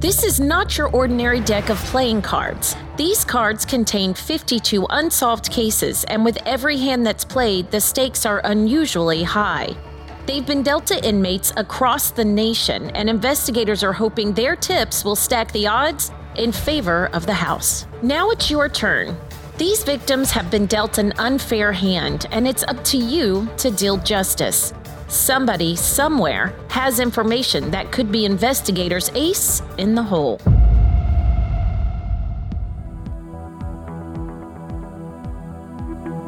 This is not your ordinary deck of playing cards. These cards contain 52 unsolved cases, and with every hand that's played, the stakes are unusually high. They've been dealt to inmates across the nation, and investigators are hoping their tips will stack the odds in favor of the House. Now it's your turn. These victims have been dealt an unfair hand, and it's up to you to deal justice. Somebody, somewhere, has information that could be investigators' ace in the hole.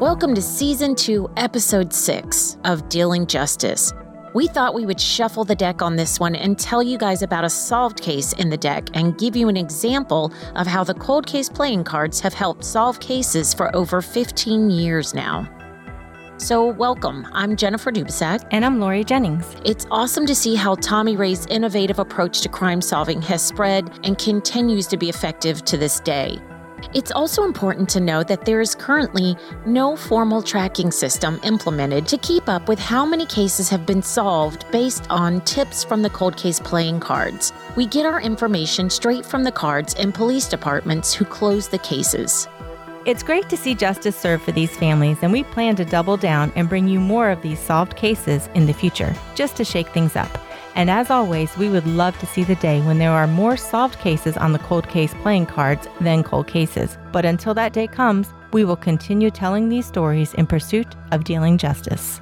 Welcome to Season 2, Episode 6 of Dealing Justice. We thought we would shuffle the deck on this one and tell you guys about a solved case in the deck and give you an example of how the cold case playing cards have helped solve cases for over 15 years now. So, welcome. I'm Jennifer Dubisak. And I'm Lori Jennings. It's awesome to see how Tommy Ray's innovative approach to crime solving has spread and continues to be effective to this day. It's also important to know that there is currently no formal tracking system implemented to keep up with how many cases have been solved based on tips from the cold case playing cards. We get our information straight from the cards and police departments who close the cases. It's great to see justice served for these families, and we plan to double down and bring you more of these solved cases in the future, just to shake things up. And as always, we would love to see the day when there are more solved cases on the cold case playing cards than cold cases. But until that day comes, we will continue telling these stories in pursuit of dealing justice.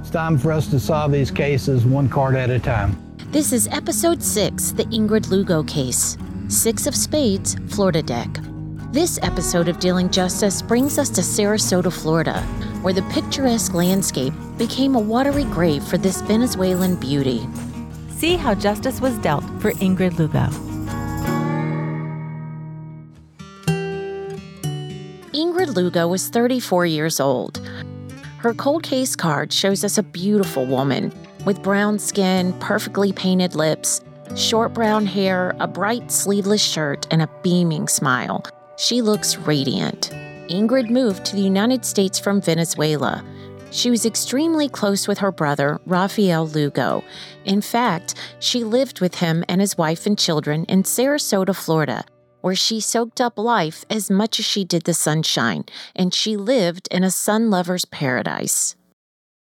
It's time for us to solve these cases one card at a time. This is episode 6, the Ingrid Lugo case. Six of Spades, Florida deck. This episode of Dealing Justice brings us to Sarasota, Florida, where the picturesque landscape became a watery grave for this Venezuelan beauty. See how justice was dealt for Ingrid Lugo. Ingrid Lugo was 34 years old. Her cold case card shows us a beautiful woman with brown skin, perfectly painted lips, short brown hair, a bright sleeveless shirt, and a beaming smile. She looks radiant. Ingrid moved to the United States from Venezuela. She was extremely close with her brother, Rafael Lugo. In fact, she lived with him and his wife and children in Sarasota, Florida, where she soaked up life as much as she did the sunshine, and she lived in a sun lover's paradise.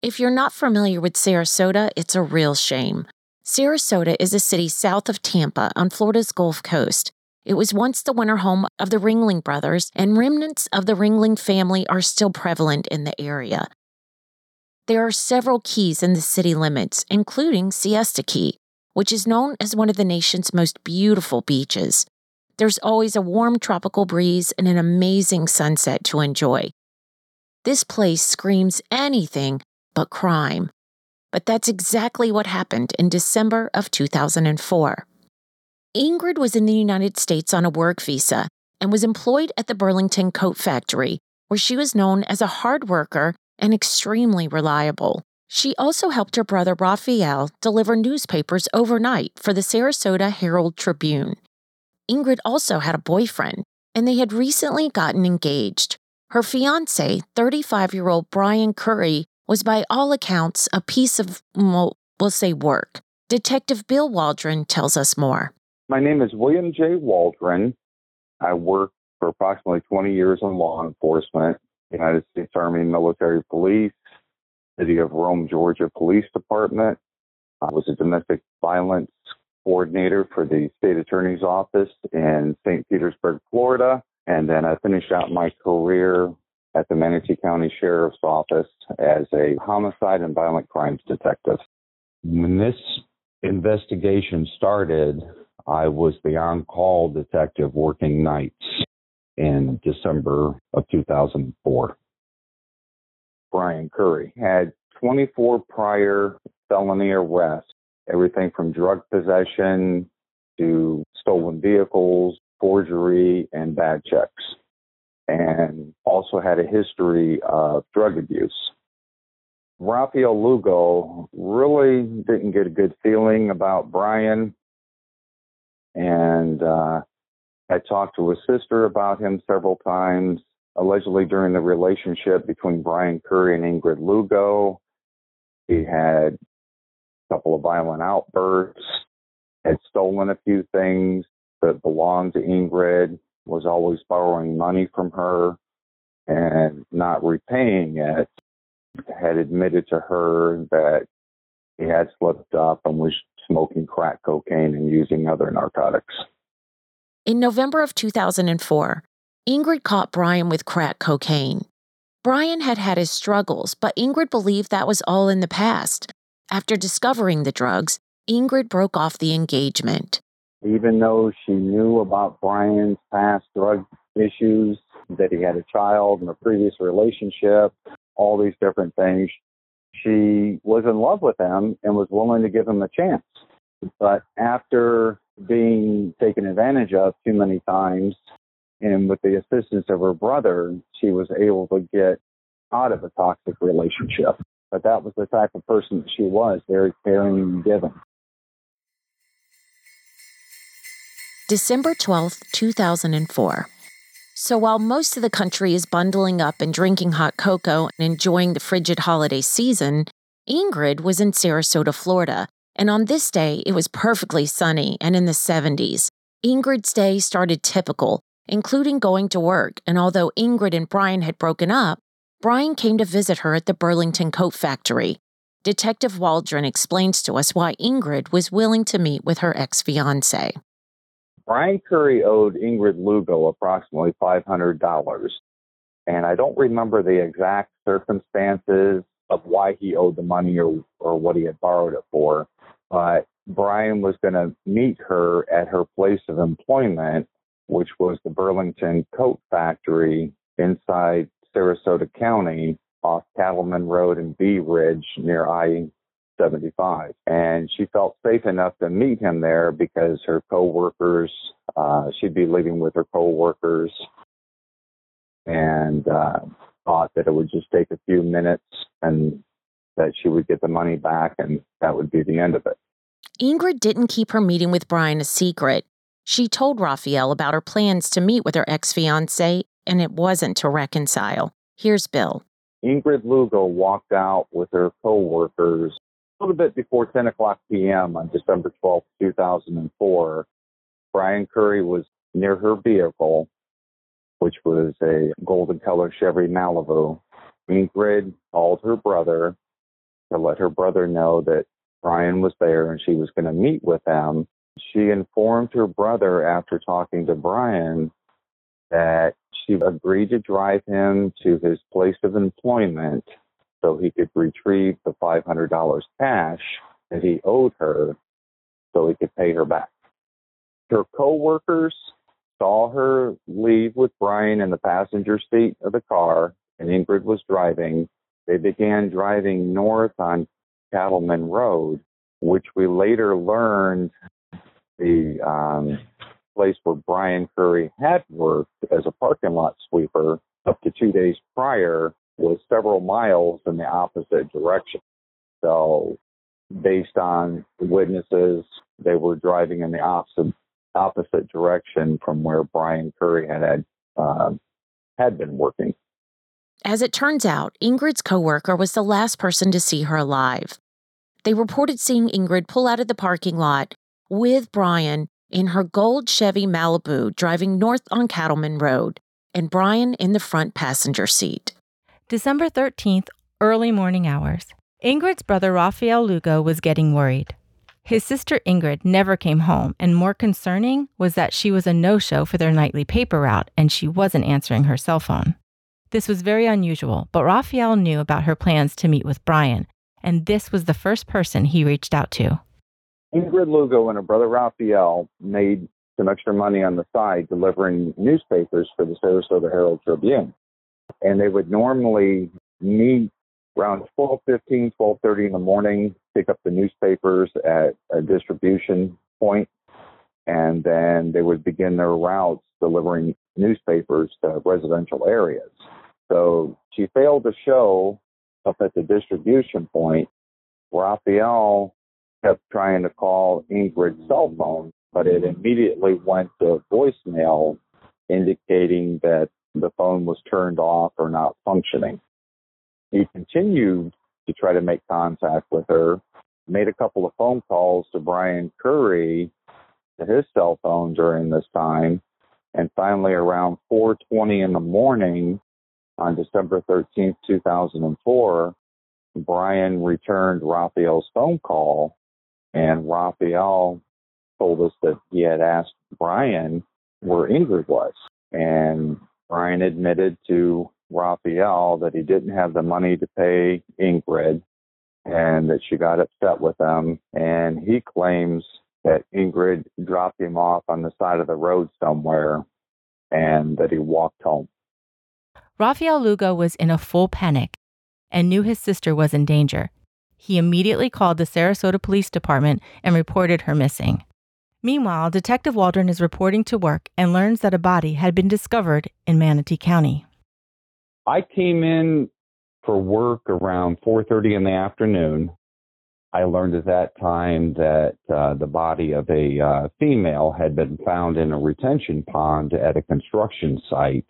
If you're not familiar with Sarasota, it's a real shame. Sarasota is a city south of Tampa on Florida's Gulf Coast. It was once the winter home of the Ringling brothers, and remnants of the Ringling family are still prevalent in the area. There are several keys in the city limits, including Siesta Key, which is known as one of the nation's most beautiful beaches. There's always a warm tropical breeze and an amazing sunset to enjoy. This place screams anything but crime. But that's exactly what happened in December of 2004. Ingrid was in the United States on a work visa and was employed at the Burlington Coat Factory, where she was known as a hard worker and extremely reliable. She also helped her brother Raphael deliver newspapers overnight for the Sarasota Herald Tribune. Ingrid also had a boyfriend, and they had recently gotten engaged. Her fiance, 35 year old Brian Curry, was by all accounts a piece of, well, we'll say work. Detective Bill Waldron tells us more. My name is William J. Waldron. I worked for approximately 20 years in law enforcement, United States Army Military Police, City of Rome, Georgia Police Department. I was a domestic violence coordinator for the state attorney's office in St. Petersburg, Florida. And then I finished out my career at the Manatee County Sheriff's Office as a homicide and violent crimes detective. When this investigation started, I was the on call detective working nights in December of 2004. Brian Curry had 24 prior felony arrests, everything from drug possession to stolen vehicles, forgery, and bad checks and also had a history of drug abuse. Rafael Lugo really didn't get a good feeling about Brian, and uh, I talked to his sister about him several times. Allegedly, during the relationship between Brian Curry and Ingrid Lugo, He had a couple of violent outbursts, had stolen a few things that belonged to Ingrid, was always borrowing money from her and not repaying it, had admitted to her that he had slipped up and was smoking crack cocaine and using other narcotics. In November of 2004, Ingrid caught Brian with crack cocaine. Brian had had his struggles, but Ingrid believed that was all in the past. After discovering the drugs, Ingrid broke off the engagement. Even though she knew about Brian's past drug issues, that he had a child in a previous relationship, all these different things, she was in love with him and was willing to give him a chance. But after being taken advantage of too many times, and with the assistance of her brother, she was able to get out of a toxic relationship. But that was the type of person that she was, very caring and giving. December 12th, 2004. So while most of the country is bundling up and drinking hot cocoa and enjoying the frigid holiday season, Ingrid was in Sarasota, Florida, and on this day it was perfectly sunny and in the 70s. Ingrid's day started typical, including going to work, and although Ingrid and Brian had broken up, Brian came to visit her at the Burlington Coat Factory. Detective Waldron explains to us why Ingrid was willing to meet with her ex fiance. Brian Curry owed Ingrid Lugo approximately $500. And I don't remember the exact circumstances of why he owed the money or, or what he had borrowed it for. But Brian was going to meet her at her place of employment which was the Burlington Coat Factory inside Sarasota County off Cattleman Road and Bee Ridge near I 75. And she felt safe enough to meet him there because her coworkers, uh, she'd be living with her coworkers and uh, thought that it would just take a few minutes and that she would get the money back and that would be the end of it. Ingrid didn't keep her meeting with Brian a secret. She told Raphael about her plans to meet with her ex fiance, and it wasn't to reconcile. Here's Bill. Ingrid Lugo walked out with her co-workers a little bit before 10 o'clock p.m. on December 12, 2004. Brian Curry was near her vehicle, which was a golden color Chevy Malibu. Ingrid called her brother to let her brother know that Brian was there and she was going to meet with him. She informed her brother after talking to Brian that she agreed to drive him to his place of employment so he could retrieve the $500 cash that he owed her so he could pay her back. Her coworkers saw her leave with Brian in the passenger seat of the car and Ingrid was driving. They began driving north on Cattleman Road, which we later learned the um, place where Brian Curry had worked as a parking lot sweeper up to two days prior was several miles in the opposite direction. So, based on witnesses, they were driving in the opposite opposite direction from where Brian Curry had had, uh, had been working. As it turns out, Ingrid's coworker was the last person to see her alive. They reported seeing Ingrid pull out of the parking lot with Brian in her gold Chevy Malibu driving north on Cattleman Road, and Brian in the front passenger seat. December 13th, early morning hours. Ingrid's brother Raphael Lugo was getting worried. His sister Ingrid never came home, and more concerning was that she was a no show for their nightly paper route and she wasn't answering her cell phone. This was very unusual, but Raphael knew about her plans to meet with Brian, and this was the first person he reached out to. Ingrid Lugo and her brother Raphael made some extra money on the side delivering newspapers for the Sarasota Herald Tribune. And they would normally meet around 12:15, 12:30 in the morning, pick up the newspapers at a distribution point, and then they would begin their routes delivering newspapers to residential areas. So she failed to show up at the distribution point. Raphael kept trying to call Ingrid's cell phone, but it immediately went to voicemail indicating that the phone was turned off or not functioning. He continued to try to make contact with her. Made a couple of phone calls to Brian Curry to his cell phone during this time. And finally, around 4:20 in the morning on December 13th, 2004, Brian returned Raphael's phone call, and Raphael told us that he had asked Brian where Ingrid was. And Brian admitted to Raphael that he didn't have the money to pay Ingrid and that she got upset with him. And he claims that Ingrid dropped him off on the side of the road somewhere and that he walked home. Raphael Lugo was in a full panic and knew his sister was in danger. He immediately called the Sarasota Police Department and reported her missing. Meanwhile, Detective Waldron is reporting to work and learns that a body had been discovered in Manatee County. I came in for work around 4:30 in the afternoon. I learned at that time that uh, the body of a uh, female had been found in a retention pond at a construction site,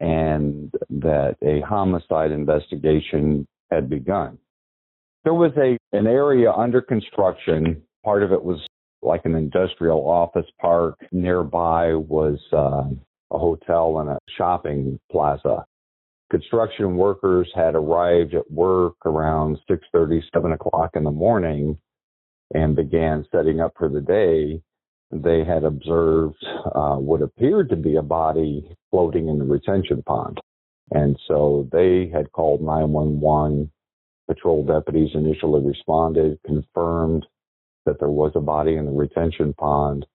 and that a homicide investigation had begun. There was a an area under construction. Part of it was like an industrial office park. Nearby was uh, a hotel and a shopping plaza. Construction workers had arrived at work around 6:30, 7 o'clock in the morning, and began setting up for the day. They had observed uh, what appeared to be a body floating in the retention pond, and so they had called 911. Patrol deputies initially responded, confirmed that there was a body in the retention pond.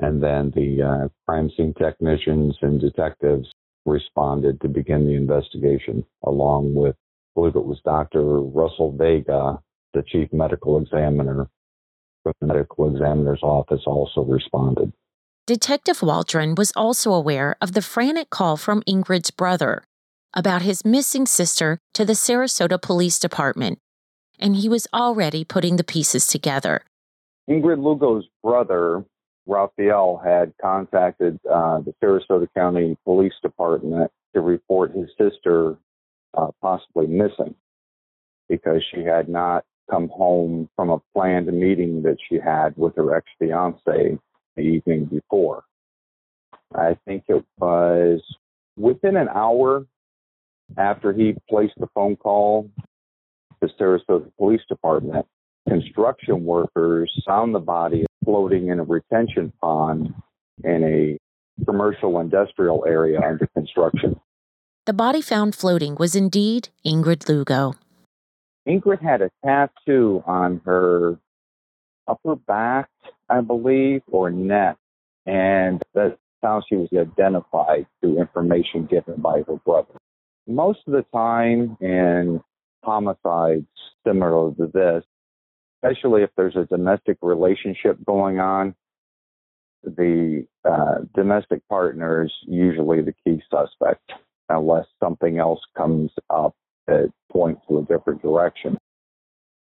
And then the uh, crime scene technicians and detectives responded to begin the investigation, along with, I believe it was Dr. Russell Vega, the chief medical examiner from the medical examiner's office, also responded. Detective Waldron was also aware of the frantic call from Ingrid's brother about his missing sister to the Sarasota Police Department, and he was already putting the pieces together. Ingrid Lugo's brother, Raphael, had contacted uh, the Sarasota County Police Department to report his sister uh, possibly missing because she had not come home from a planned meeting that she had with her ex fiance the evening before. I think it was within an hour after he placed the phone call to Sarasota Police Department, construction workers found the body floating in a retention pond in a commercial industrial area under construction. The body found floating was indeed Ingrid Lugo. Ingrid had a tattoo on her upper back, I believe, or neck, and that's how she was identified through information given by her brother. Most of the time in homicides similar to this, especially if there's a domestic relationship going on, the uh, domestic partner is usually the key suspect, unless something else comes up that points to a different direction.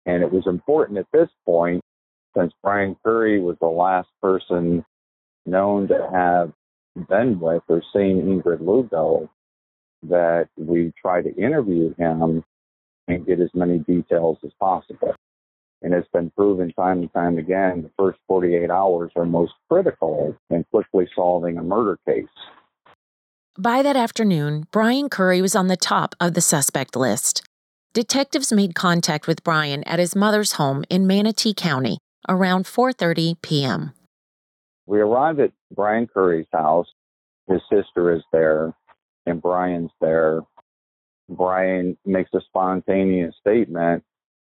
And it was important at this point, since Brian Curry was the last person known to have been with or seen Ingrid Lugo, that we try to interview him and get as many details as possible. And it's been proven time and time again the first 48 hours are most critical in quickly solving a murder case. By that afternoon, Brian Curry was on the top of the suspect list. Detectives made contact with Brian at his mother's home in Manatee County around 4:30 p.m. We arrived at Brian Curry's house. His sister is there and Brian's there. Brian makes a spontaneous statement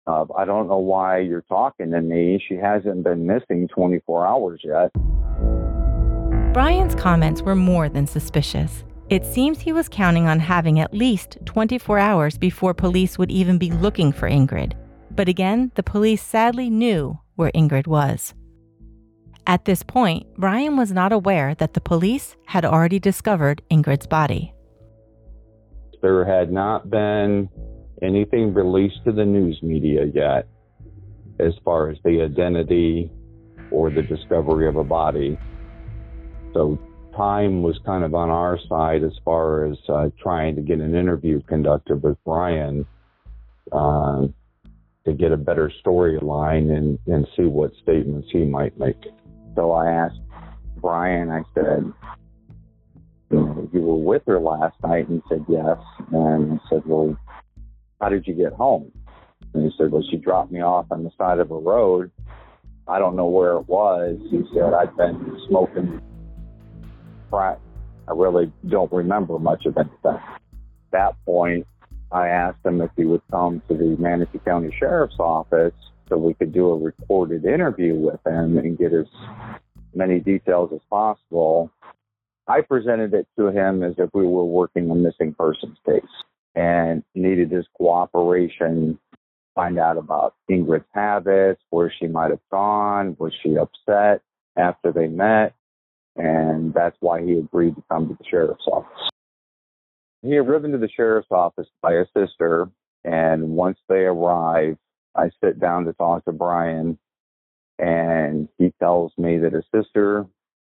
of, I don't know why you're talking to me. She hasn't been missing 24 hours yet. Brian's comments were more than suspicious. It seems he was counting on having at least 24 hours before police would even be looking for Ingrid. But again, the police sadly knew where Ingrid was. At this point, Brian was not aware that the police had already discovered Ingrid's body. There had not been anything released to the news media yet as far as the identity or the discovery of a body. So time was kind of on our side as far as uh, trying to get an interview conducted with Brian uh, to get a better storyline and, and see what statements he might make. So I asked Brian, I said, you, were with her last night? And said, yes. And I said, well, how did you get home? And he said, well, she dropped me off on the side of a road. I don't know where it was. He said, I've been smoking crack. I really don't remember much of anything. At that point, I asked him if he would come to the Manatee County Sheriff's Office so we could do a recorded interview with him and get as many details as possible. I presented it to him as if we were working a missing persons case and needed his cooperation, find out about Ingrid's habits, where she might have gone, was she upset after they met, and that's why he agreed to come to the sheriff's office. He had driven to the sheriff's office by his sister, and once they arrive, I sit down to talk to Brian, and he tells me that his sister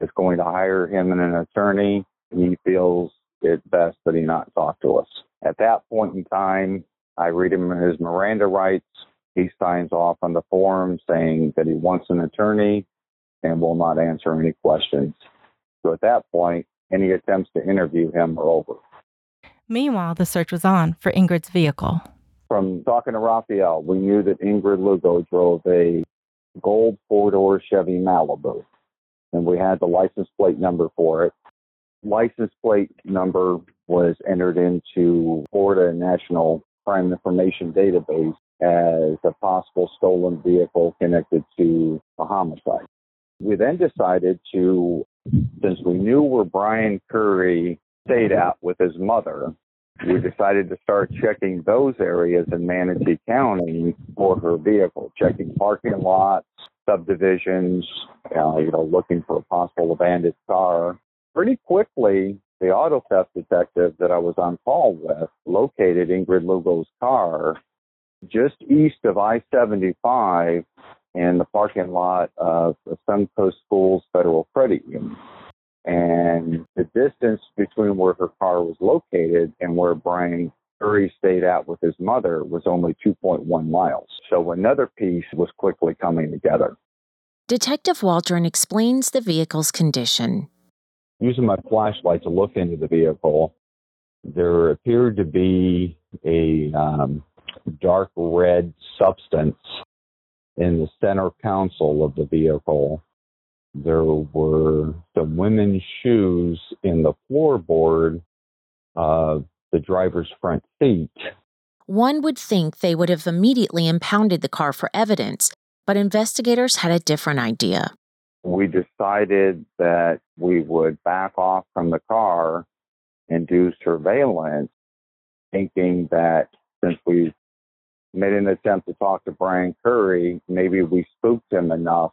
is going to hire him and an attorney. He feels it best that he not talk to us. At that point in time, I read him his Miranda rights. He signs off on the form saying that he wants an attorney and will not answer any questions. So at that point, any attempts to interview him are over. Meanwhile, the search was on for Ingrid's vehicle. From talking to Raphael, we knew that Ingrid Lugo drove a gold four door Chevy Malibu, and we had the license plate number for it. License plate number was entered into Florida National Crime Information Database as a possible stolen vehicle connected to a homicide. We then decided to, since we knew where Brian Curry stayed at with his mother, we decided to start checking those areas in Manatee County for her vehicle, checking parking lots, subdivisions, uh, you know, looking for a possible abandoned car. Pretty quickly, the auto theft detective that I was on call with located Ingrid Lugo's car just east of I-75 in the parking lot of the Suncoast Schools Federal Credit Union. And the distance between where her car was located and where Brian Curry stayed at with his mother was only 2.1 miles. So another piece was quickly coming together. Detective Waldron explains the vehicle's condition. Using my flashlight to look into the vehicle, there appeared to be a um, dark red substance in the center console of the vehicle there were some women's shoes in the floorboard of the driver's front seat. One would think they would have immediately impounded the car for evidence, but investigators had a different idea. We decided that we would back off from the car and do surveillance, thinking that since we made an attempt to talk to Brian Curry, maybe we spooked him enough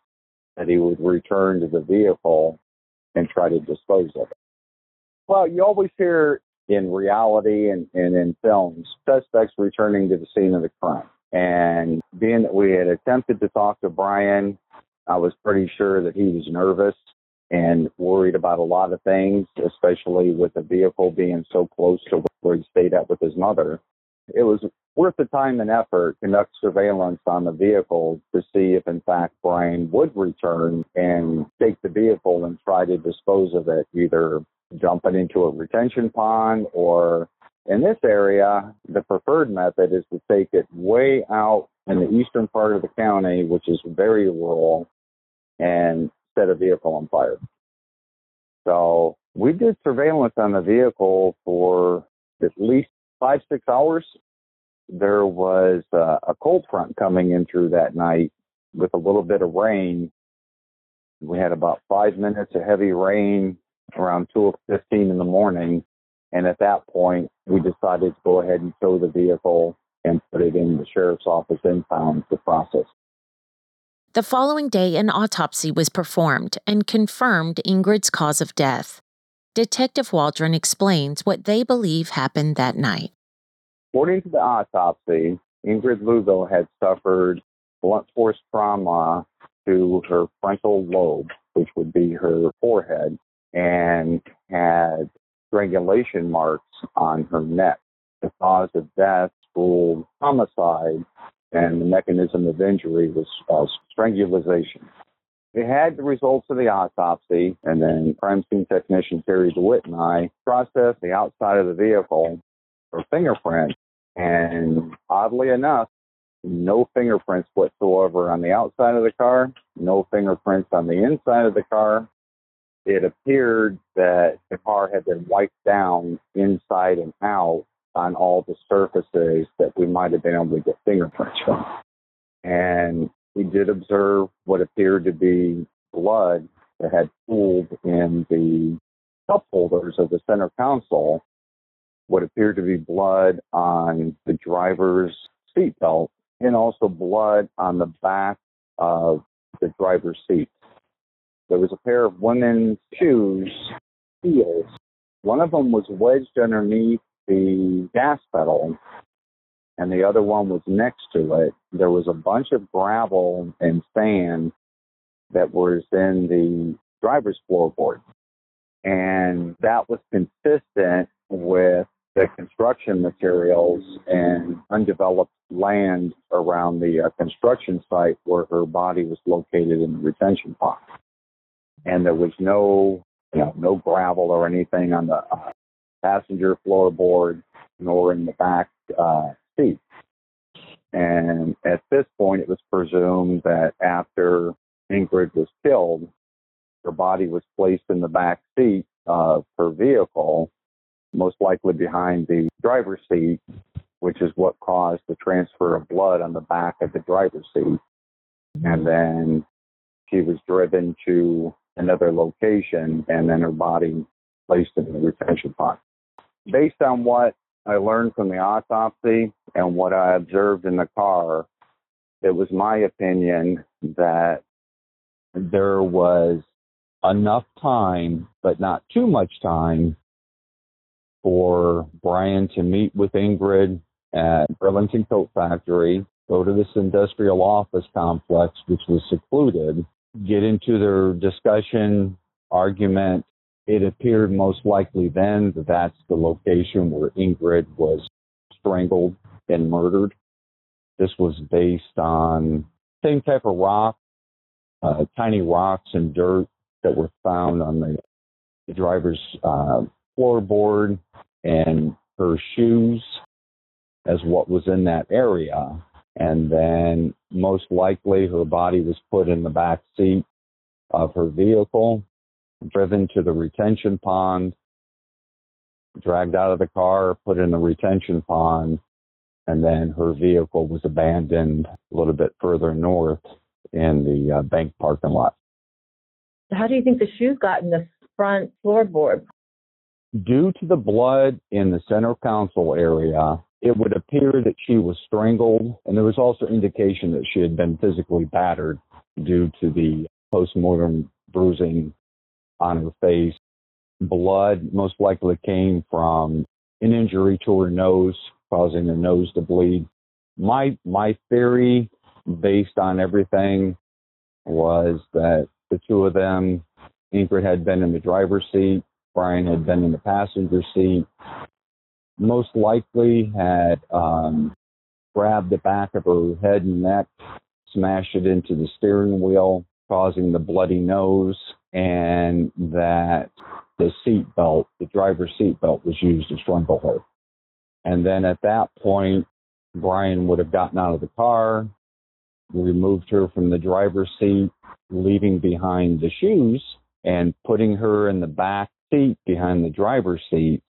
that he would return to the vehicle and try to dispose of it. Well, you always hear in reality and, and in films suspects returning to the scene of the crime. And being that we had attempted to talk to Brian, I was pretty sure that he was nervous and worried about a lot of things, especially with the vehicle being so close to where he stayed at with his mother. It was worth the time and effort to conduct surveillance on the vehicle to see if in fact Brian would return and take the vehicle and try to dispose of it, either dump it into a retention pond or in this area, the preferred method is to take it way out in the eastern part of the county, which is very rural, and set a vehicle on fire. So we did surveillance on the vehicle for at least five, six hours there was uh, a cold front coming in through that night with a little bit of rain. We had about five minutes of heavy rain around 2.15 in the morning. And at that point, we decided to go ahead and tow the vehicle and put it in the sheriff's office impound to process. The following day, an autopsy was performed and confirmed Ingrid's cause of death. Detective Waldron explains what they believe happened that night. According to the autopsy, Ingrid Lugo had suffered blunt force trauma to her frontal lobe, which would be her forehead, and had strangulation marks on her neck. the cause of death ruled homicide, and the mechanism of injury was uh, strangulation. They had the results of the autopsy, and then crime scene technician Terry DeWitt and I processed the outside of the vehicle for fingerprints. And oddly enough, no fingerprints whatsoever on the outside of the car, no fingerprints on the inside of the car. It appeared that the car had been wiped down inside and out on all the surfaces that we might have been able to get fingerprints from. And we did observe what appeared to be blood that had pooled in the cup holders of the center console, what appeared to be blood on the driver's seatbelt, and also blood on the back of the driver's seat. There was a pair of women's shoes, heels. One of them was wedged underneath the gas pedal, and the other one was next to it. There was a bunch of gravel and sand that was in the driver's floorboard. And that was consistent with the construction materials and undeveloped land around the uh, construction site where her body was located in the retention pond. And there was no, you know, no gravel or anything on the uh, passenger floorboard nor in the back uh, seat. And at this point, it was presumed that after Ingrid was killed, her body was placed in the back seat of her vehicle, most likely behind the driver's seat, which is what caused the transfer of blood on the back of the driver's seat. And then she was driven to another location and then her body placed in the retention pond. Based on what I learned from the autopsy and what I observed in the car, it was my opinion that there was enough time, but not too much time, for Brian to meet with Ingrid at Burlington Coat Factory, go to this industrial office complex, which was secluded, get into their discussion, argument. It appeared most likely then that that's the location where Ingrid was strangled and murdered. This was based on same type of rock uh, tiny rocks and dirt that were found on the, the driver's uh, floorboard and her shoes as what was in that area. And then most likely her body was put in the back seat of her vehicle, driven to the retention pond, dragged out of the car, put in the retention pond, and then her vehicle was abandoned a little bit further north in the uh, bank parking lot. How do you think the shoes got in the front floorboard? Due to the blood in the center console area, it would appear that she was strangled, and there was also indication that she had been physically battered due to the postmortem bruising on her face. Blood most likely came from an injury to her nose, causing her nose to bleed. My my theory based on everything was that the two of them, Ingrid had been in the driver's seat, Brian had been in the passenger seat, most likely had um, grabbed the back of her head and neck, smashed it into the steering wheel, causing the bloody nose, and that the seat belt, the driver's seat belt, was used to strangle her. And then at that point, Brian would have gotten out of the car, removed her from the driver's seat, leaving behind the shoes and putting her in the back seat behind the driver's seat.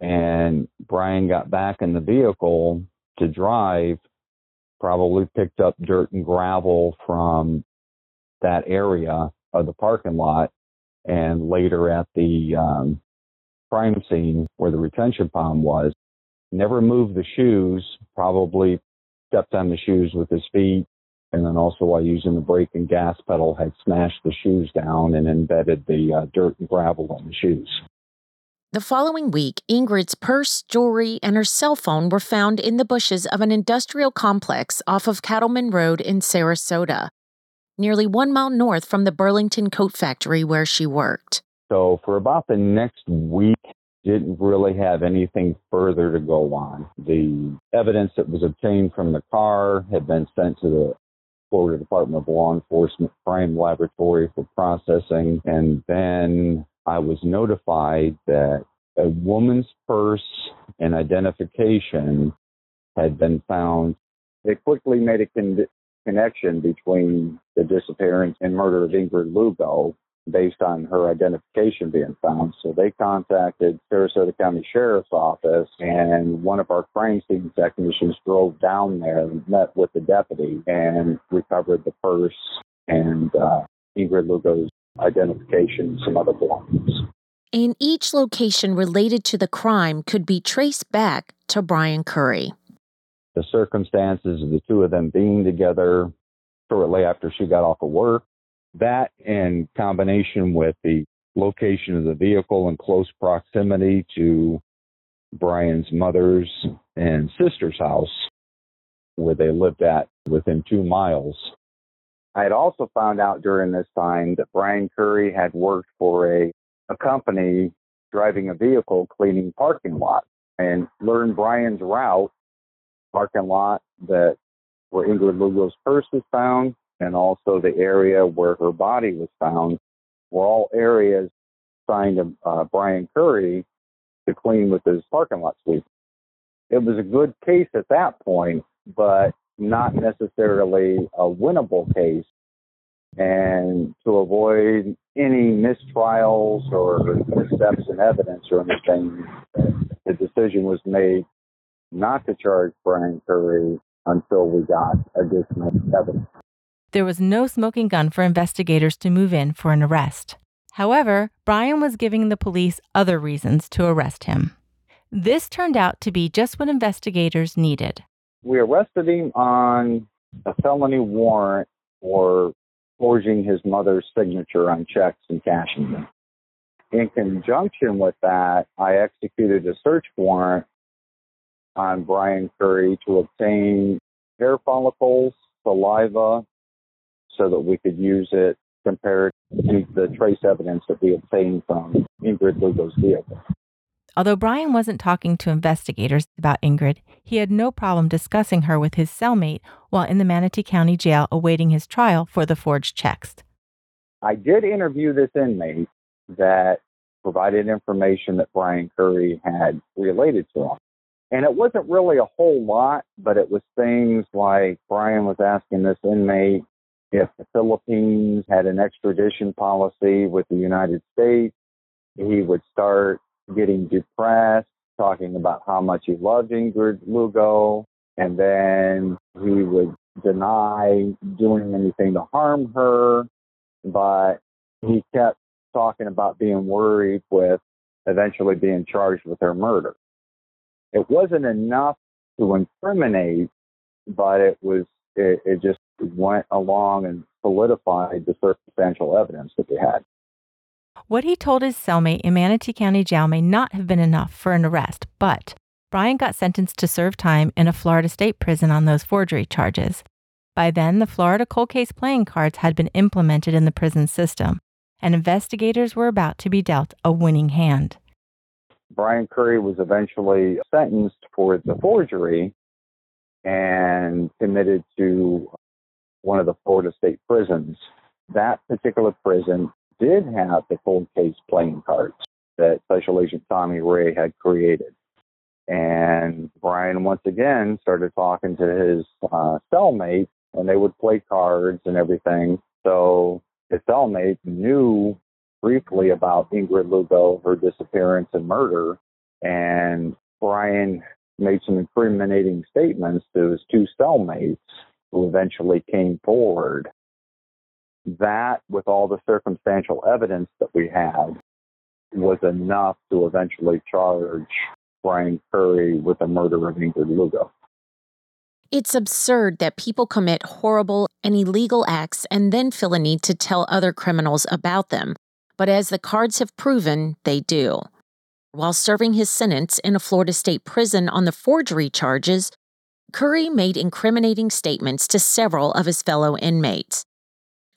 And Brian got back in the vehicle to drive, probably picked up dirt and gravel from that area of the parking lot. And later at the um, crime scene where the retention pond was, never moved the shoes, probably stepped on the shoes with his feet, and then also while using the brake and gas pedal had smashed the shoes down and embedded the uh, dirt and gravel in the shoes. The following week, Ingrid's purse, jewelry, and her cell phone were found in the bushes of an industrial complex off of Cattleman Road in Sarasota, nearly one mile north from the Burlington Coat Factory where she worked. So, for about the next week, didn't really have anything further to go on. The evidence that was obtained from the car had been sent to the Florida Department of Law Enforcement Crime Laboratory for processing. And then I was notified that a woman's purse and identification had been found. They quickly made a con- connection between the disappearance and murder of Ingrid Lugo based on her identification being found. So they contacted Sarasota County Sheriff's Office, and one of our crime scene technicians drove down there and met with the deputy and recovered the purse and uh, Ingrid Lugo's identification some other belongings. And each location related to the crime could be traced back to Brian Curry. The circumstances of the two of them being together shortly after she got off of work that in combination with the location of the vehicle in close proximity to Brian's mother's and sister's house, where they lived at within two miles. I had also found out during this time that Brian Curry had worked for a, a company driving a vehicle cleaning parking lots and learned Brian's route, parking lot that where Ingrid Lugo's purse was found, and also the area where her body was found were all areas signed to uh, Brian Curry to clean with his parking lot sweep. It was a good case at that point, but not necessarily a winnable case. And to avoid any mistrials or missteps in evidence or anything, the decision was made not to charge Brian Curry until we got additional evidence there was no smoking gun for investigators to move in for an arrest. However, Brian was giving the police other reasons to arrest him. This turned out to be just what investigators needed. We arrested him on a felony warrant for forging his mother's signature on checks and cashing them. In conjunction with that, I executed a search warrant on Brian Curry to obtain hair follicles, saliva, so that we could use it compared to the trace evidence that we obtained from Ingrid Lugo's vehicle. Although Brian wasn't talking to investigators about Ingrid, he had no problem discussing her with his cellmate while in the Manatee County Jail awaiting his trial for the forged checks. I did interview this inmate that provided information that Brian Curry had related to him. And it wasn't really a whole lot, but it was things like Brian was asking this inmate if the Philippines had an extradition policy with the United States, he would start getting depressed, talking about how much he loved Ingrid Lugo, and then he would deny doing anything to harm her, but he kept talking about being worried with eventually being charged with her murder. It wasn't enough to incriminate, but it was it, it just went along and solidified the circumstantial evidence that they had. What he told his cellmate in Manatee County Jail may not have been enough for an arrest, but Brian got sentenced to serve time in a Florida state prison on those forgery charges. By then, the Florida cold case playing cards had been implemented in the prison system, and investigators were about to be dealt a winning hand. Brian Curry was eventually sentenced for the forgery and committed to one of the Florida state prisons. That particular prison did have the cold case playing cards that Special Agent Tommy Ray had created. And Brian once again started talking to his uh, cellmate, and they would play cards and everything. So his cellmate knew briefly about Ingrid Lugo, her disappearance and murder, and Brian made some incriminating statements to his two cellmates who eventually came forward. That, with all the circumstantial evidence that we had, was enough to eventually charge Brian Curry with the murder of Ingrid Lugo. It's absurd that people commit horrible and illegal acts and then feel a need to tell other criminals about them. But as the cards have proven, they do. While serving his sentence in a Florida state prison on the forgery charges, Curry made incriminating statements to several of his fellow inmates.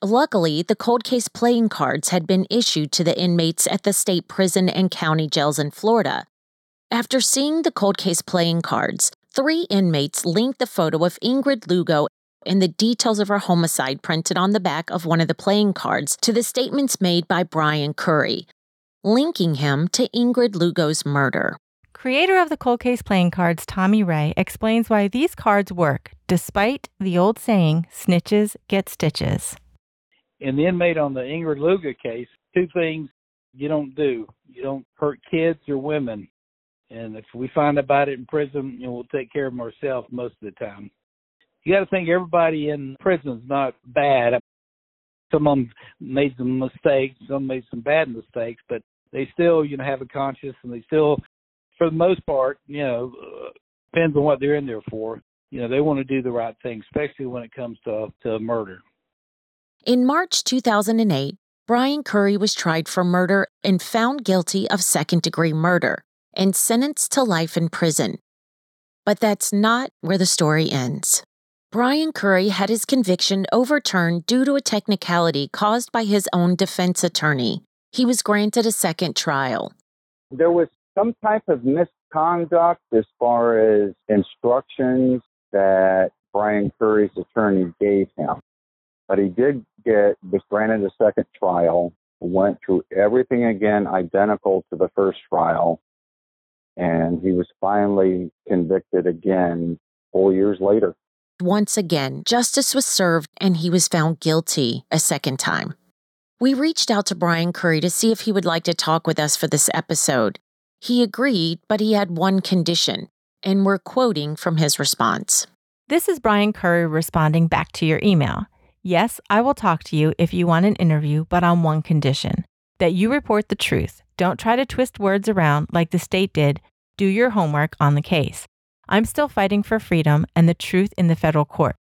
Luckily, the cold case playing cards had been issued to the inmates at the state prison and county jails in Florida. After seeing the cold case playing cards, three inmates linked the photo of Ingrid Lugo and the details of her homicide printed on the back of one of the playing cards to the statements made by Brian Curry, linking him to Ingrid Lugo's murder. Creator of the cold case playing cards, Tommy Ray, explains why these cards work, despite the old saying, snitches get stitches in the inmate on the Ingrid Lugo case, two things you don't do. You don't hurt kids or women. And if we find about it in prison, you know, we'll take care of them ourselves most of the time. You got to think everybody in prison is not bad. Some of them made some mistakes, some made some bad mistakes, but they still, you know, have a conscience and they still, for the most part, you know, depends on what they're in there for. You know, they want to do the right thing, especially when it comes to to murder. In March 2008, Brian Curry was tried for murder and found guilty of second degree murder and sentenced to life in prison. But that's not where the story ends. Brian Curry had his conviction overturned due to a technicality caused by his own defense attorney. He was granted a second trial. There was some type of misconduct as far as instructions that Brian Curry's attorney gave him. But he did get, was granted a second trial, went through everything again identical to the first trial, and he was finally convicted again four years later. Once again, justice was served and he was found guilty a second time. We reached out to Brian Curry to see if he would like to talk with us for this episode. He agreed, but he had one condition, and we're quoting from his response. This is Brian Curry responding back to your email. Yes, I will talk to you if you want an interview, but on one condition that you report the truth. Don't try to twist words around like the state did. Do your homework on the case. I'm still fighting for freedom and the truth in the federal court.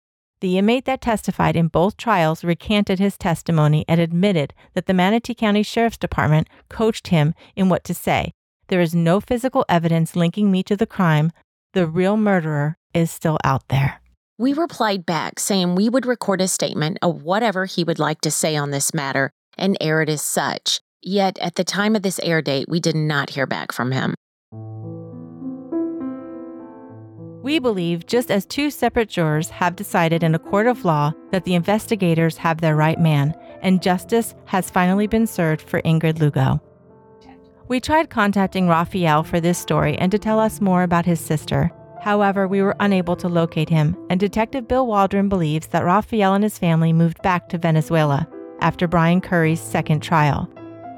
The inmate that testified in both trials recanted his testimony and admitted that the Manatee County Sheriff's Department coached him in what to say. There is no physical evidence linking me to the crime. The real murderer is still out there. We replied back saying we would record a statement of whatever he would like to say on this matter and air it as such. Yet, at the time of this air date, we did not hear back from him. We believe, just as two separate jurors have decided in a court of law that the investigators have their right man, and justice has finally been served for Ingrid Lugo. We tried contacting Raphael for this story and to tell us more about his sister, However, we were unable to locate him, and Detective Bill Waldron believes that Raphael and his family moved back to Venezuela after Brian Curry's second trial.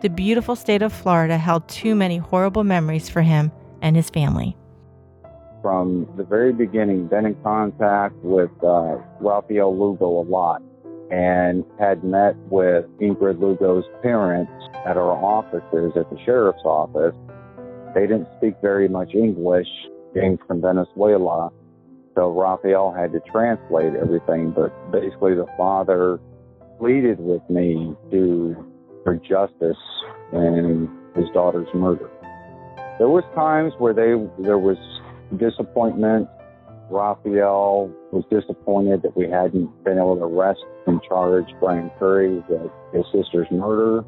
The beautiful state of Florida held too many horrible memories for him and his family. From the very beginning, been in contact with uh, Raphael Lugo a lot and had met with Ingrid Lugo's parents at our offices at the sheriff's office. They didn't speak very much English, being from Venezuela. So Raphael had to translate everything, but basically the father pleaded with me to for justice in his daughter's murder. There was times where they there was disappointment. Raphael was disappointed that we hadn't been able to arrest and charge Brian Curry with his sister's murder.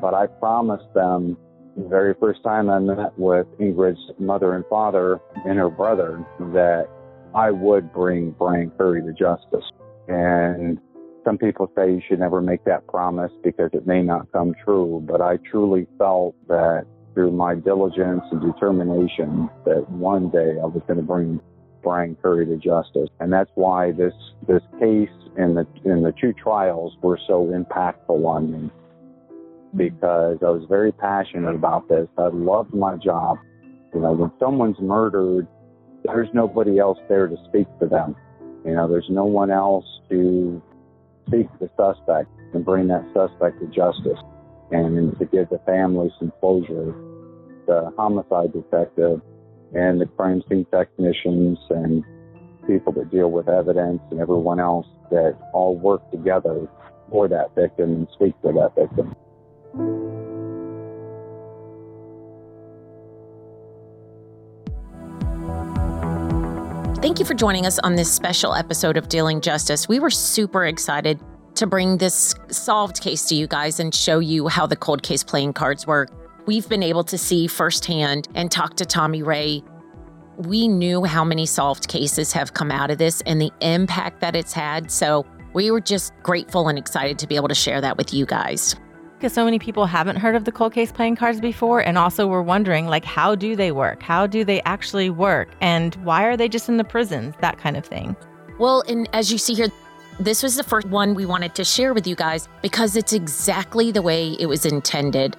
But I promised them the very first time I met with Ingrid's mother and father and her brother that I would bring Brian Curry to justice. And some people say you should never make that promise because it may not come true, but I truly felt that through my diligence and determination that one day I was going to bring Brian Curry to justice. And that's why this this case and the in the two trials were so impactful on me mm-hmm. because I was very passionate about this. I loved my job. You know, when someone's murdered, there's nobody else there to speak for them. You know, there's no one else to speak the suspect and bring that suspect to justice and to give the family some closure. The homicide detective and the crime scene technicians and people that deal with evidence and everyone else that all work together for that victim and speak for that victim. Thank you for joining us on this special episode of Dealing Justice. We were super excited to bring this solved case to you guys and show you how the cold case playing cards work. We've been able to see firsthand and talk to Tommy Ray. We knew how many solved cases have come out of this and the impact that it's had. So we were just grateful and excited to be able to share that with you guys. Because so many people haven't heard of the cold case playing cards before and also were wondering like how do they work? How do they actually work? And why are they just in the prisons? That kind of thing. Well and as you see here this was the first one we wanted to share with you guys because it's exactly the way it was intended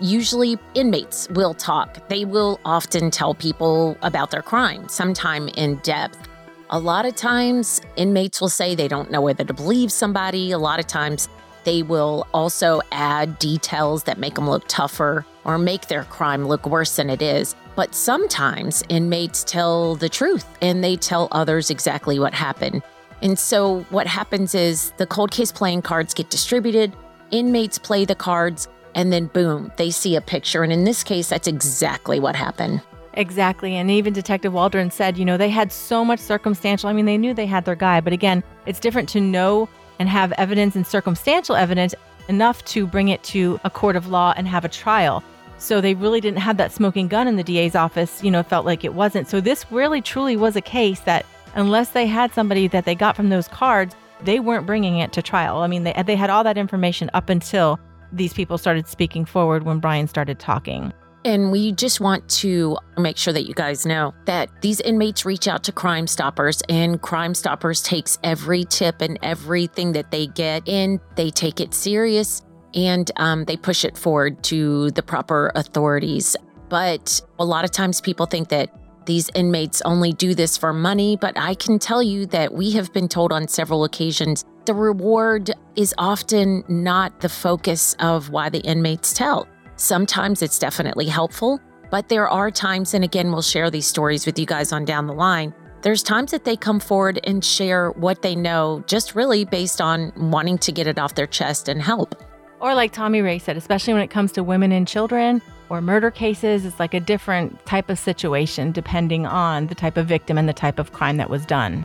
usually inmates will talk they will often tell people about their crime sometime in depth a lot of times inmates will say they don't know whether to believe somebody a lot of times they will also add details that make them look tougher or make their crime look worse than it is. But sometimes inmates tell the truth and they tell others exactly what happened. And so what happens is the cold case playing cards get distributed, inmates play the cards, and then boom, they see a picture. And in this case, that's exactly what happened. Exactly. And even Detective Waldron said, you know, they had so much circumstantial. I mean, they knew they had their guy, but again, it's different to know and have evidence and circumstantial evidence enough to bring it to a court of law and have a trial. So they really didn't have that smoking gun in the DA's office, you know, felt like it wasn't. So this really truly was a case that unless they had somebody that they got from those cards, they weren't bringing it to trial. I mean, they, they had all that information up until these people started speaking forward when Brian started talking. And we just want to make sure that you guys know that these inmates reach out to Crime Stoppers, and Crime Stoppers takes every tip and everything that they get and they take it serious and um, they push it forward to the proper authorities. But a lot of times people think that these inmates only do this for money, but I can tell you that we have been told on several occasions the reward is often not the focus of why the inmates tell. Sometimes it's definitely helpful, but there are times, and again, we'll share these stories with you guys on down the line. There's times that they come forward and share what they know, just really based on wanting to get it off their chest and help. Or, like Tommy Ray said, especially when it comes to women and children or murder cases, it's like a different type of situation depending on the type of victim and the type of crime that was done.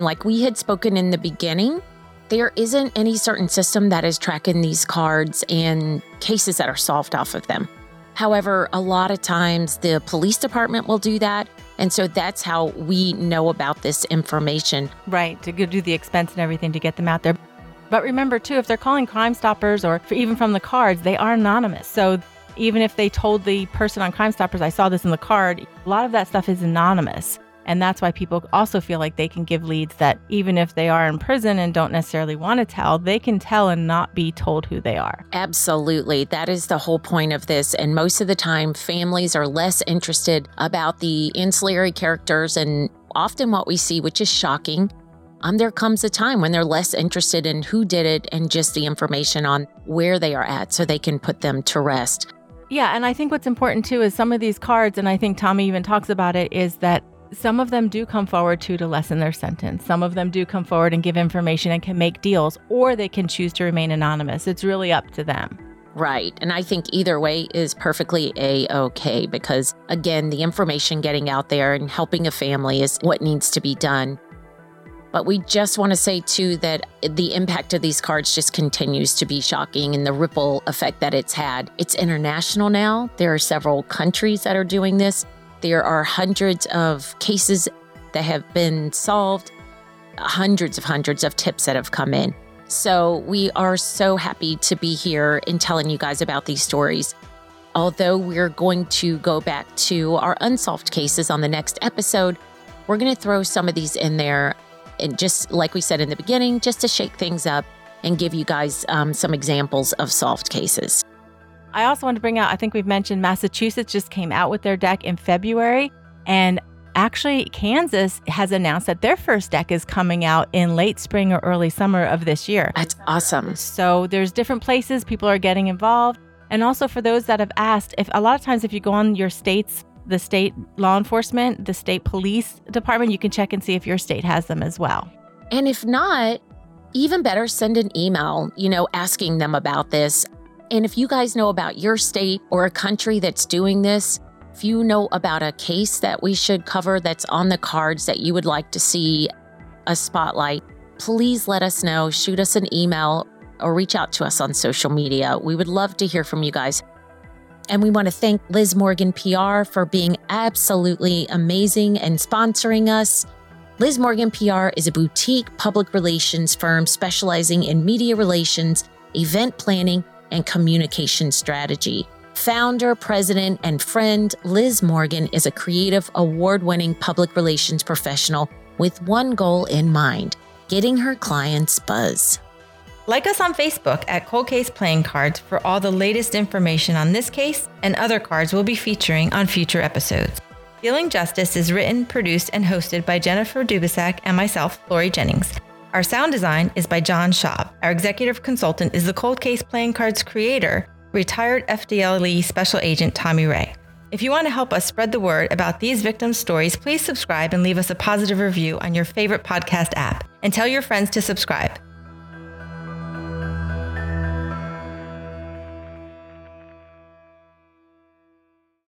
Like we had spoken in the beginning, there isn't any certain system that is tracking these cards and cases that are solved off of them. However, a lot of times the police department will do that. And so that's how we know about this information. Right, to do the expense and everything to get them out there. But remember, too, if they're calling Crime Stoppers or even from the cards, they are anonymous. So even if they told the person on Crime Stoppers, I saw this in the card, a lot of that stuff is anonymous. And that's why people also feel like they can give leads that even if they are in prison and don't necessarily want to tell, they can tell and not be told who they are. Absolutely. That is the whole point of this. And most of the time, families are less interested about the ancillary characters and often what we see, which is shocking. Um, there comes a time when they're less interested in who did it and just the information on where they are at so they can put them to rest. Yeah, and I think what's important too is some of these cards, and I think Tommy even talks about it, is that some of them do come forward too to lessen their sentence. Some of them do come forward and give information and can make deals, or they can choose to remain anonymous. It's really up to them. Right. And I think either way is perfectly a okay because, again, the information getting out there and helping a family is what needs to be done. But we just want to say, too, that the impact of these cards just continues to be shocking and the ripple effect that it's had. It's international now. There are several countries that are doing this. There are hundreds of cases that have been solved, hundreds of hundreds of tips that have come in. So we are so happy to be here and telling you guys about these stories. Although we're going to go back to our unsolved cases on the next episode, we're going to throw some of these in there. And just like we said in the beginning, just to shake things up and give you guys um, some examples of solved cases. I also want to bring out, I think we've mentioned Massachusetts just came out with their deck in February. And actually, Kansas has announced that their first deck is coming out in late spring or early summer of this year. That's awesome. So there's different places people are getting involved. And also for those that have asked, if a lot of times if you go on your state's the state law enforcement, the state police department, you can check and see if your state has them as well. And if not, even better, send an email, you know, asking them about this. And if you guys know about your state or a country that's doing this, if you know about a case that we should cover that's on the cards that you would like to see a spotlight, please let us know. Shoot us an email or reach out to us on social media. We would love to hear from you guys. And we want to thank Liz Morgan PR for being absolutely amazing and sponsoring us. Liz Morgan PR is a boutique public relations firm specializing in media relations, event planning, and communication strategy. Founder, president, and friend Liz Morgan is a creative, award winning public relations professional with one goal in mind getting her clients buzz. Like us on Facebook at Cold Case Playing Cards for all the latest information on this case and other cards we'll be featuring on future episodes. Dealing Justice is written, produced, and hosted by Jennifer Dubisak and myself, Lori Jennings. Our sound design is by John Schaub. Our executive consultant is the Cold Case Playing Cards creator, retired FDLE Special Agent Tommy Ray. If you want to help us spread the word about these victims' stories, please subscribe and leave us a positive review on your favorite podcast app. And tell your friends to subscribe.